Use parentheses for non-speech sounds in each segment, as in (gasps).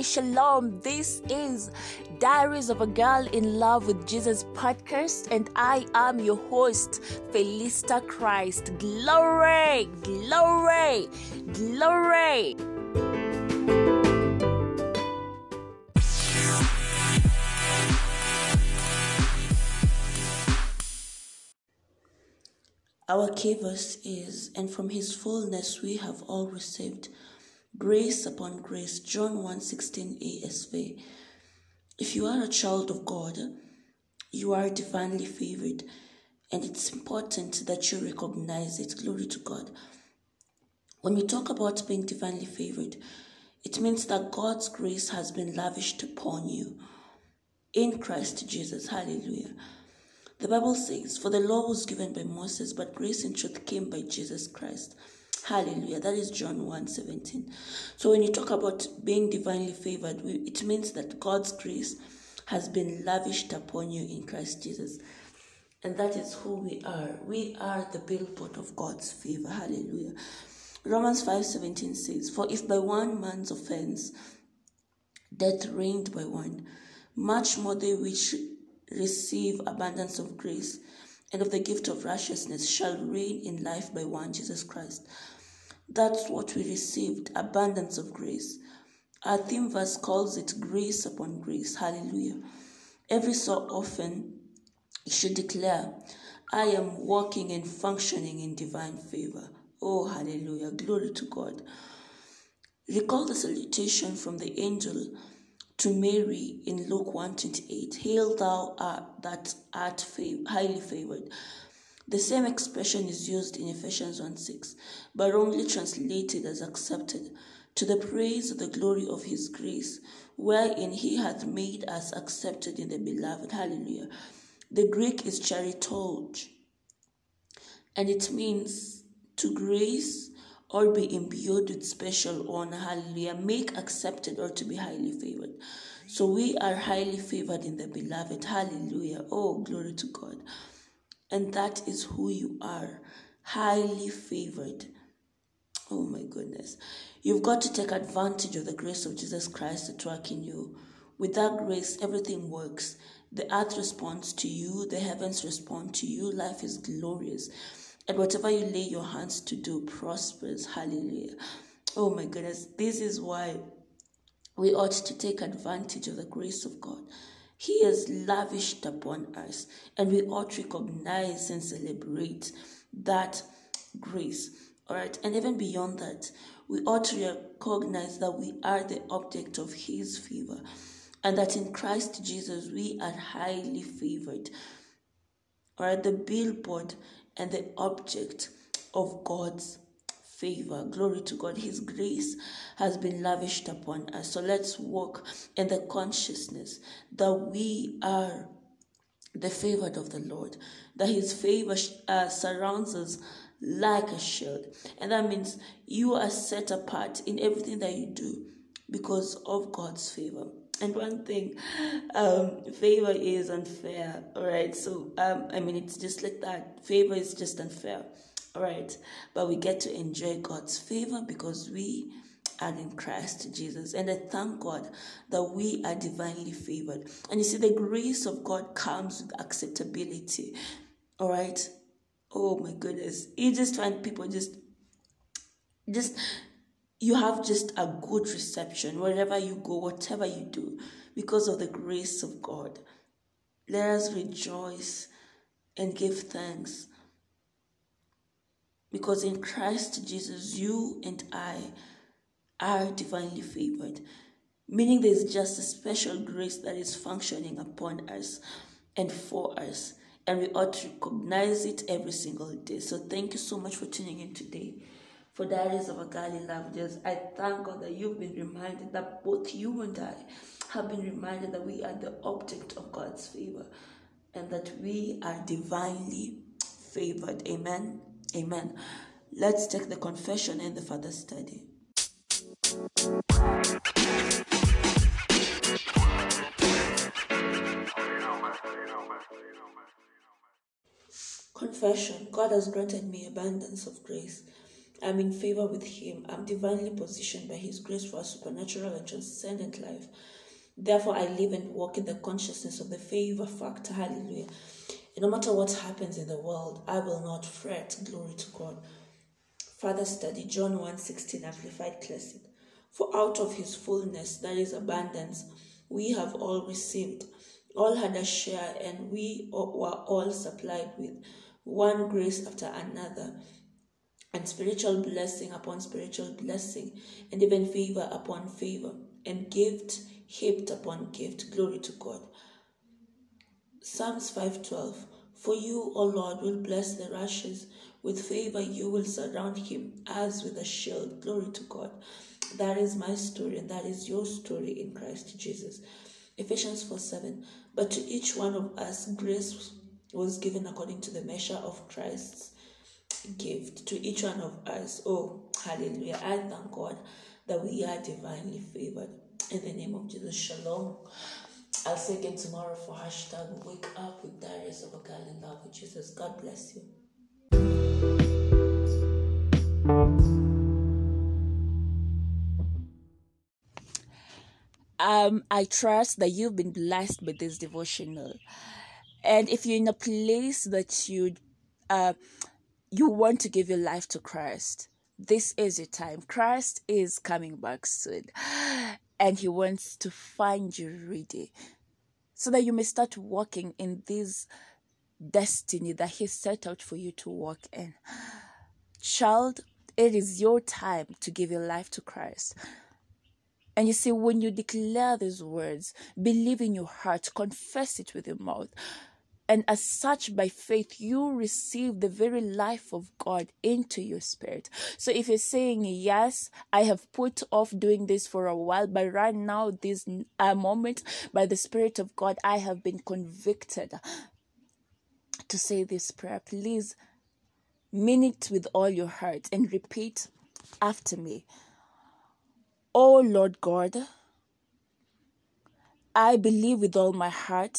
Shalom. This is Diaries of a Girl in Love with Jesus podcast, and I am your host, Felista Christ. Glory, glory, glory. Our key verse is, and from his fullness we have all received grace upon grace. John 1:16 ESV. If you are a child of God, you are divinely favored, and it's important that you recognize it. Glory to God. When we talk about being divinely favored, it means that God's grace has been lavished upon you in Christ Jesus. Hallelujah. The Bible says, For the law was given by Moses, but grace and truth came by Jesus Christ. Hallelujah. That is John 1 17. So when you talk about being divinely favored, it means that God's grace has been lavished upon you in Christ Jesus. And that is who we are. We are the billboard of God's favor. Hallelujah. Romans 5:17 says, For if by one man's offense death reigned by one, much more they which receive abundance of grace and of the gift of righteousness shall reign in life by one Jesus Christ. That's what we received abundance of grace. Our theme verse calls it grace upon grace. Hallelujah. Every so often, you should declare, I am walking and functioning in divine favor. Oh, hallelujah. Glory to God. Recall the salutation from the angel to Mary in Luke 128 Hail thou art that art fav- highly favored. The same expression is used in Ephesians 1 6, but wrongly translated as accepted, to the praise of the glory of his grace, wherein he hath made us accepted in the beloved. Hallelujah. The Greek is charitolge, and it means to grace or be imbued with special honor, hallelujah, make accepted or to be highly favored. So we are highly favored in the beloved, hallelujah. Oh, glory to God. And that is who you are, highly favored. Oh my goodness. You've got to take advantage of the grace of Jesus Christ at work in you. With that grace, everything works. The earth responds to you, the heavens respond to you. Life is glorious. And whatever you lay your hands to do prospers. Hallelujah. Oh my goodness. This is why we ought to take advantage of the grace of God. He has lavished upon us, and we ought to recognize and celebrate that grace. All right, and even beyond that, we ought to recognize that we are the object of His favor, and that in Christ Jesus we are highly favored. All right, the billboard and the object of God's favor. Glory to God. His grace has been lavished upon us. So let's walk in the consciousness that we are the favored of the Lord, that His favor uh, surrounds us like a shield. And that means you are set apart in everything that you do because of God's favor. And one thing, um, favor is unfair. All right. So, um, I mean, it's just like that. Favor is just unfair. All right. But we get to enjoy God's favor because we are in Christ Jesus. And I thank God that we are divinely favored. And you see, the grace of God comes with acceptability. All right. Oh my goodness. You just find people just, just you have just a good reception wherever you go, whatever you do, because of the grace of God. Let us rejoice and give thanks. Because in Christ Jesus, you and I are divinely favored, meaning there's just a special grace that is functioning upon us and for us, and we ought to recognize it every single day. So, thank you so much for tuning in today for Diaries of a in Love. Just I thank God that you've been reminded that both you and I have been reminded that we are the object of God's favor and that we are divinely favored. Amen. Amen. Let's take the confession and the further study. Confession God has granted me abundance of grace I'm in favor with Him. I'm divinely positioned by His grace for a supernatural and transcendent life. Therefore, I live and walk in the consciousness of the favor factor. Hallelujah. And no matter what happens in the world, I will not fret. Glory to God. Further study John 1 16 Amplified Classic. For out of his fullness, that is abundance, we have all received, all had a share, and we were all supplied with one grace after another, and spiritual blessing upon spiritual blessing, and even favor upon favor, and gift heaped upon gift. Glory to God. Psalms 5:12 For you, O Lord, will bless the righteous with favor you will surround him as with a shield. Glory to God. That is my story, and that is your story in Christ Jesus. Ephesians 4 7. But to each one of us, grace was given according to the measure of Christ's gift. To each one of us. Oh, hallelujah. I thank God that we are divinely favored. In the name of Jesus, shalom. I'll you again tomorrow for hashtag wake up with Diaries of a Girl in Love with Jesus. God bless you. Um, I trust that you've been blessed with this devotional. And if you're in a place that you uh, you want to give your life to Christ, this is your time. Christ is coming back soon. (gasps) And he wants to find you ready so that you may start walking in this destiny that he set out for you to walk in. (gasps) Child, it is your time to give your life to Christ. And you see, when you declare these words, believe in your heart, confess it with your mouth, and as such, by faith, you receive the very life of God into your spirit. So if you're saying, Yes, I have put off doing this for a while, but right now, this uh, moment, by the Spirit of God, I have been convicted to say this prayer. Please mean it with all your heart and repeat after me. Oh Lord God, I believe with all my heart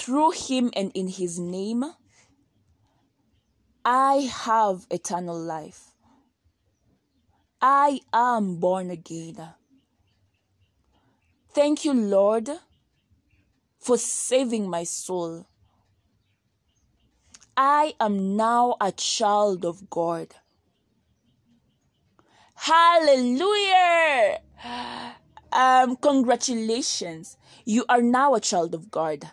Through him and in his name, I have eternal life. I am born again. Thank you, Lord, for saving my soul. I am now a child of God. Hallelujah! Um, congratulations. You are now a child of God.